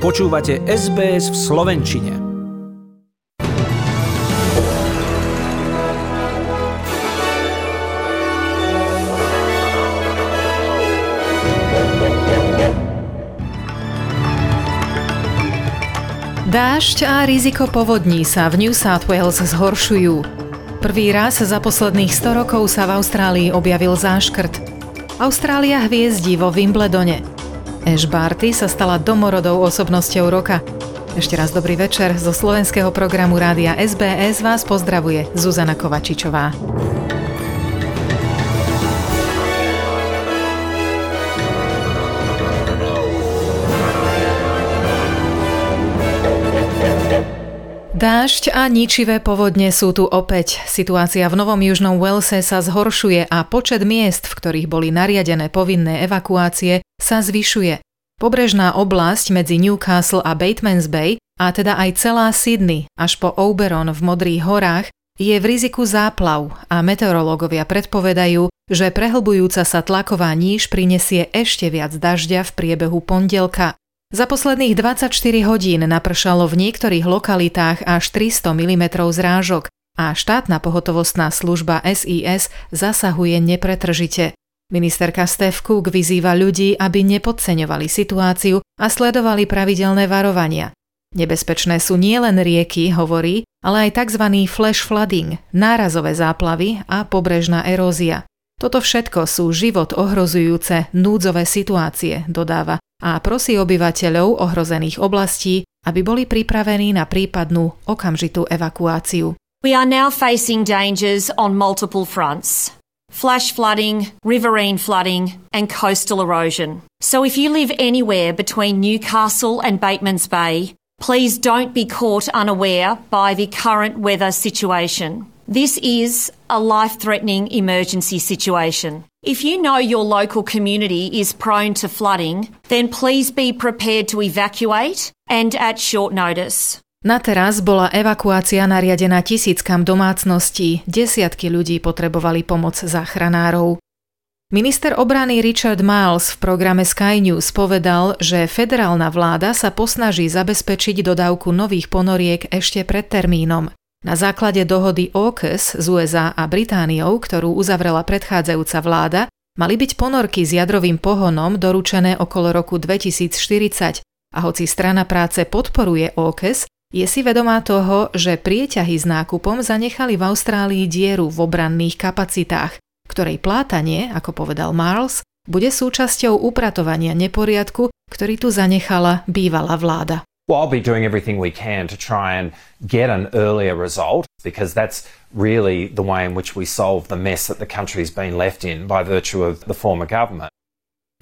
Počúvate SBS v Slovenčine. Dážď a riziko povodní sa v New South Wales zhoršujú. Prvý raz za posledných 100 rokov sa v Austrálii objavil záškrt. Austrália hviezdí vo Wimbledone. Ash Barty sa stala domorodou osobnosťou roka. Ešte raz dobrý večer. Zo slovenského programu Rádia SBS vás pozdravuje Zuzana Kovačičová. Dážď a ničivé povodne sú tu opäť. Situácia v Novom Južnom Walese sa zhoršuje a počet miest, v ktorých boli nariadené povinné evakuácie, sa zvyšuje. Pobrežná oblasť medzi Newcastle a Batemans Bay, a teda aj celá Sydney až po Oberon v Modrých horách, je v riziku záplav a meteorológovia predpovedajú, že prehlbujúca sa tlaková níž prinesie ešte viac dažďa v priebehu pondelka. Za posledných 24 hodín napršalo v niektorých lokalitách až 300 mm zrážok a štátna pohotovostná služba SIS zasahuje nepretržite. Ministerka Steph Cook vyzýva ľudí, aby nepodceňovali situáciu a sledovali pravidelné varovania. Nebezpečné sú nielen rieky, hovorí, ale aj tzv. flash flooding, nárazové záplavy a pobrežná erózia. Toto všetko sú život ohrozujúce núdzové situácie, dodáva a prosí obyvateľov ohrozených oblastí, aby boli pripravení na prípadnú okamžitú evakuáciu. We are now facing dangers on multiple fronts. Flash flooding, riverine flooding, and coastal erosion. So if you live anywhere between Newcastle and Batemans Bay, please don't be caught unaware by the current weather situation. This is a life threatening emergency situation. If you know your local community is prone to flooding, then please be prepared to evacuate and at short notice. Na teraz bola evakuácia nariadená tisíckam domácností, desiatky ľudí potrebovali pomoc záchranárov. Minister obrany Richard Miles v programe Sky News povedal, že federálna vláda sa posnaží zabezpečiť dodávku nových ponoriek ešte pred termínom. Na základe dohody AUKUS z USA a Britániou, ktorú uzavrela predchádzajúca vláda, mali byť ponorky s jadrovým pohonom doručené okolo roku 2040 a hoci strana práce podporuje AUKUS, je si vedomá toho, že prieťahy s nákupom zanechali v Austrálii dieru v obranných kapacitách, ktorej plátanie, ako povedal Marles, bude súčasťou upratovania neporiadku, ktorý tu zanechala bývalá vláda. Well, I'll be doing everything we can to try and get an earlier result because that's really the way in which we solve the mess that the country's been left in by virtue of the former government.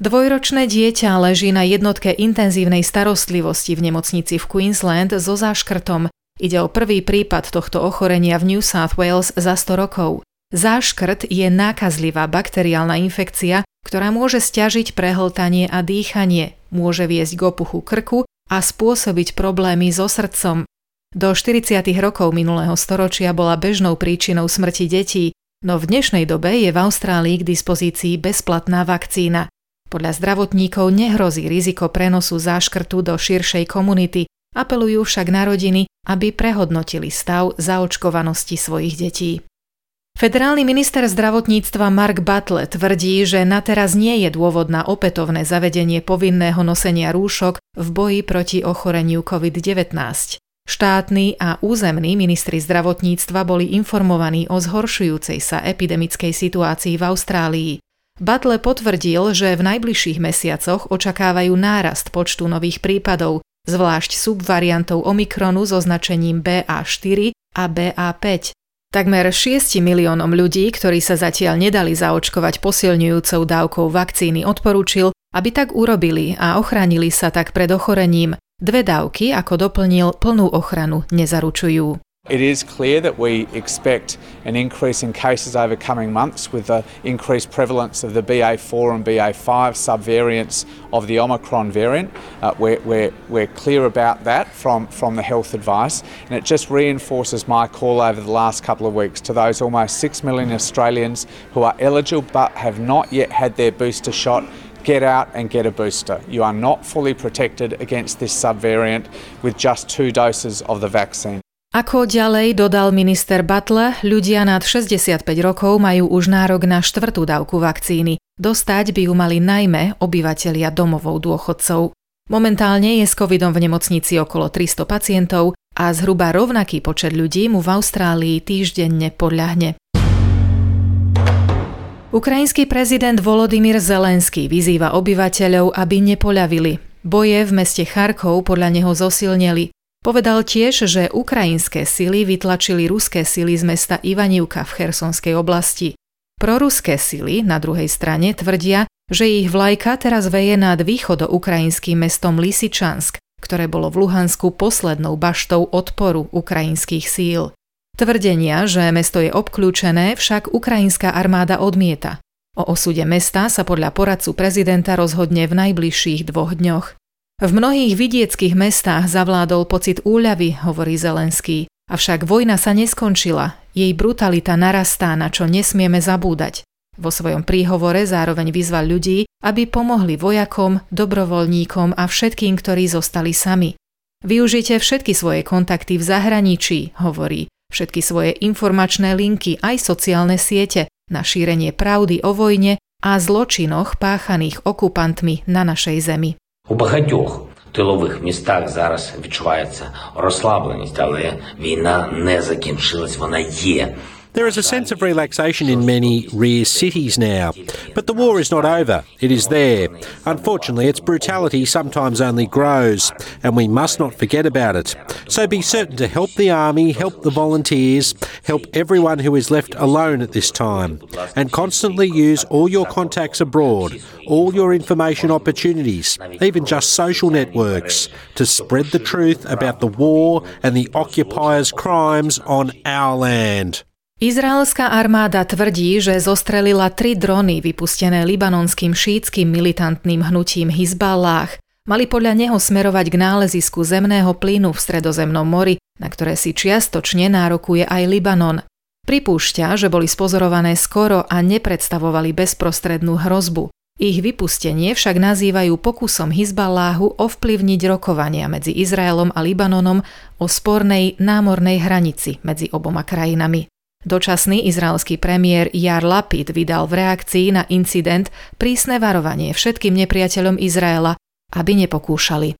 Dvojročné dieťa leží na jednotke intenzívnej starostlivosti v nemocnici v Queensland so záškrtom. Ide o prvý prípad tohto ochorenia v New South Wales za 100 rokov. Záškrt je nákazlivá bakteriálna infekcia, ktorá môže stiažiť prehltanie a dýchanie, môže viesť k opuchu krku a spôsobiť problémy so srdcom. Do 40. rokov minulého storočia bola bežnou príčinou smrti detí, no v dnešnej dobe je v Austrálii k dispozícii bezplatná vakcína. Podľa zdravotníkov nehrozí riziko prenosu záškrtu do širšej komunity, apelujú však na rodiny, aby prehodnotili stav zaočkovanosti svojich detí. Federálny minister zdravotníctva Mark Butler tvrdí, že na teraz nie je dôvod na opätovné zavedenie povinného nosenia rúšok v boji proti ochoreniu COVID-19. Štátni a územní ministri zdravotníctva boli informovaní o zhoršujúcej sa epidemickej situácii v Austrálii. Butler potvrdil, že v najbližších mesiacoch očakávajú nárast počtu nových prípadov, zvlášť subvariantov Omikronu so značením BA4 a BA5. Takmer 6 miliónom ľudí, ktorí sa zatiaľ nedali zaočkovať posilňujúcou dávkou vakcíny, odporúčil, aby tak urobili a ochránili sa tak pred ochorením. Dve dávky, ako doplnil, plnú ochranu nezaručujú. It is clear that we expect an increase in cases over coming months with the increased prevalence of the BA4 and BA5 subvariants of the Omicron variant. Uh, we're, we're, we're clear about that from, from the health advice, and it just reinforces my call over the last couple of weeks to those almost 6 million Australians who are eligible but have not yet had their booster shot get out and get a booster. You are not fully protected against this subvariant with just two doses of the vaccine. Ako ďalej dodal minister Butler, ľudia nad 65 rokov majú už nárok na štvrtú dávku vakcíny. Dostať by ju mali najmä obyvatelia domovou dôchodcov. Momentálne je s covidom v nemocnici okolo 300 pacientov a zhruba rovnaký počet ľudí mu v Austrálii týždenne podľahne. Ukrajinský prezident Volodymyr Zelenský vyzýva obyvateľov, aby nepoľavili. Boje v meste Charkov podľa neho zosilneli. Povedal tiež, že ukrajinské sily vytlačili ruské sily z mesta Ivanivka v Chersonskej oblasti. Proruské sily na druhej strane tvrdia, že ich vlajka teraz veje nad východo-ukrajinským mestom Lysyčansk, ktoré bolo v Luhansku poslednou baštou odporu ukrajinských síl. Tvrdenia, že mesto je obklúčené, však ukrajinská armáda odmieta. O osude mesta sa podľa poradcu prezidenta rozhodne v najbližších dvoch dňoch. V mnohých vidieckých mestách zavládol pocit úľavy, hovorí Zelenský. Avšak vojna sa neskončila, jej brutalita narastá, na čo nesmieme zabúdať. Vo svojom príhovore zároveň vyzval ľudí, aby pomohli vojakom, dobrovoľníkom a všetkým, ktorí zostali sami. Využite všetky svoje kontakty v zahraničí, hovorí, všetky svoje informačné linky aj sociálne siete na šírenie pravdy o vojne a zločinoch páchaných okupantmi na našej zemi. У багатьох тилових містах зараз відчувається розслабленість, але війна не закінчилась, вона є. There is a sense of relaxation in many rear cities now, but the war is not over. It is there. Unfortunately, its brutality sometimes only grows, and we must not forget about it. So be certain to help the army, help the volunteers, help everyone who is left alone at this time, and constantly use all your contacts abroad, all your information opportunities, even just social networks, to spread the truth about the war and the occupiers' crimes on our land. Izraelská armáda tvrdí, že zostrelila tri drony vypustené libanonským šítským militantným hnutím Hizballah. Mali podľa neho smerovať k nálezisku zemného plynu v stredozemnom mori, na ktoré si čiastočne nárokuje aj Libanon. Pripúšťa, že boli spozorované skoro a nepredstavovali bezprostrednú hrozbu. Ich vypustenie však nazývajú pokusom Hizballáhu ovplyvniť rokovania medzi Izraelom a Libanonom o spornej námornej hranici medzi oboma krajinami. Dočasný izraelský premiér Jar Lapid vydal v reakcii na incident prísne varovanie všetkým nepriateľom Izraela, aby nepokúšali.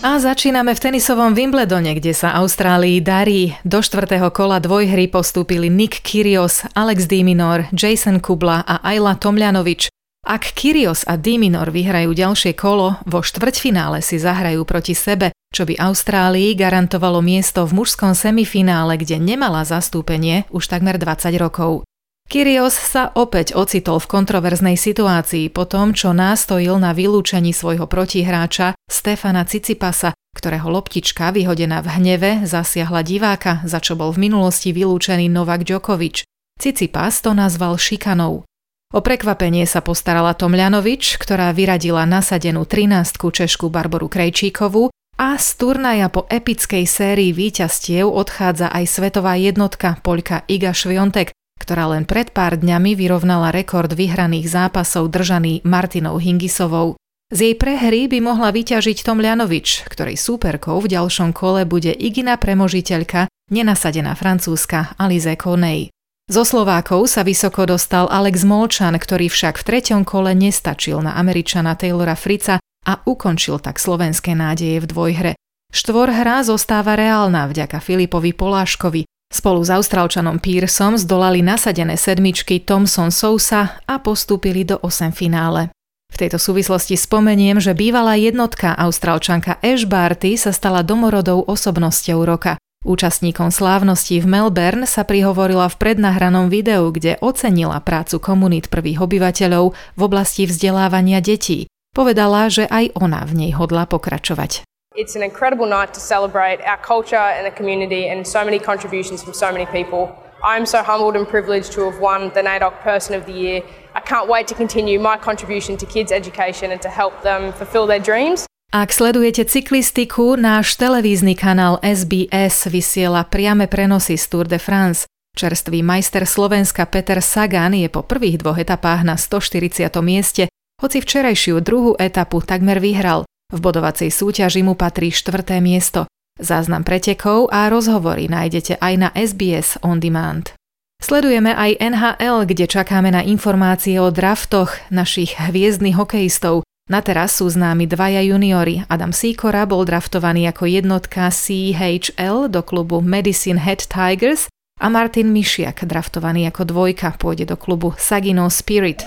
A začíname v tenisovom Wimbledone, kde sa Austrálii darí. Do štvrtého kola dvojhry postúpili Nick Kyrgios, Alex Diminor, Jason Kubla a Ayla Tomljanovič. Ak Kyrios a Diminor vyhrajú ďalšie kolo, vo štvrťfinále si zahrajú proti sebe, čo by Austrálii garantovalo miesto v mužskom semifinále, kde nemala zastúpenie už takmer 20 rokov. Kyrios sa opäť ocitol v kontroverznej situácii po tom, čo nástojil na vylúčení svojho protihráča Stefana Cicipasa, ktorého loptička vyhodená v hneve zasiahla diváka, za čo bol v minulosti vylúčený Novak Djokovic. Cicipas to nazval šikanou. O prekvapenie sa postarala Tomľanovič, ktorá vyradila nasadenú 13 Češku Barboru Krejčíkovú a z turnaja po epickej sérii víťastiev odchádza aj svetová jednotka Poľka Iga Šviontek, ktorá len pred pár dňami vyrovnala rekord vyhraných zápasov držaný Martinou Hingisovou. Z jej prehry by mohla vyťažiť Tomľanovič, ktorej súperkou v ďalšom kole bude Igina premožiteľka, nenasadená francúzska Alize Konej. Zo Slovákov sa vysoko dostal Alex Molčan, ktorý však v treťom kole nestačil na Američana Taylora Frica a ukončil tak slovenské nádeje v dvojhre. Štvorhra zostáva reálna vďaka Filipovi Poláškovi. Spolu s Austrálčanom Pearsom zdolali nasadené sedmičky Thomson Sousa a postúpili do 8 finále. V tejto súvislosti spomeniem, že bývalá jednotka Austrálčanka Ash Barty sa stala domorodou osobnosťou roka. Účastníkom slávnosti v Melbourne sa prihovorila v prednahranom videu, kde ocenila prácu komunít prvých obyvateľov v oblasti vzdelávania detí. Povedala, že aj ona v nej hodla pokračovať. It's an incredible night to celebrate our culture and the community and so many contributions from so many people. I'm so humbled and privileged to have won the NAIDOC Person of the Year. I can't wait to continue my contribution to kids' education and to help them fulfill their dreams. Ak sledujete cyklistiku, náš televízny kanál SBS vysiela priame prenosy z Tour de France. Čerstvý majster Slovenska Peter Sagan je po prvých dvoch etapách na 140. mieste, hoci včerajšiu druhú etapu takmer vyhral. V bodovacej súťaži mu patrí štvrté miesto. Záznam pretekov a rozhovory nájdete aj na SBS On Demand. Sledujeme aj NHL, kde čakáme na informácie o draftoch našich hviezdnych hokejistov. Na teraz sú známi dvaja juniori. Adam Sikora bol draftovaný ako jednotka CHL do klubu Medicine Head Tigers a Martin Mišiak draftovaný ako dvojka pôjde do klubu Sagino Spirit.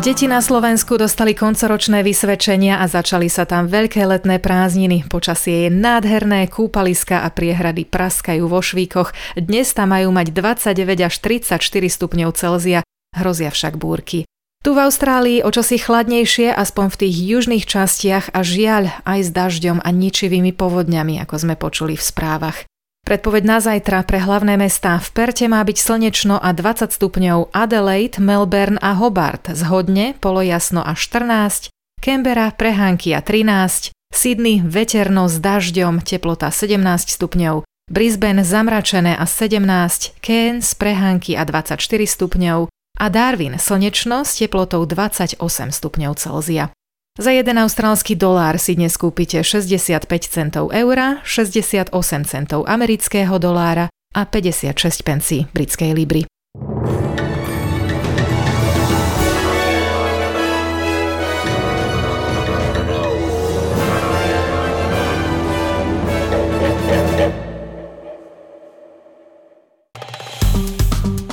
Deti na Slovensku dostali koncoročné vysvedčenia a začali sa tam veľké letné prázdniny. Počasie je nádherné, kúpaliska a priehrady praskajú vo švíkoch. Dnes tam majú mať 29 až 34 stupňov Celzia hrozia však búrky. Tu v Austrálii o čosi chladnejšie, aspoň v tých južných častiach a žiaľ aj s dažďom a ničivými povodňami, ako sme počuli v správach. Predpoveď na zajtra pre hlavné mestá v Perte má byť slnečno a 20 stupňov Adelaide, Melbourne a Hobart zhodne, polojasno a 14, Canberra, prehánky a 13, Sydney, veterno s dažďom, teplota 17 stupňov, Brisbane zamračené a 17, Cairns, prehánky a 24 stupňov, a Darwin slnečno s teplotou 28 stupňov Celzia. Za jeden austrálsky dolár si dnes kúpite 65 centov eura, 68 centov amerického dolára a 56 pencí britskej libry.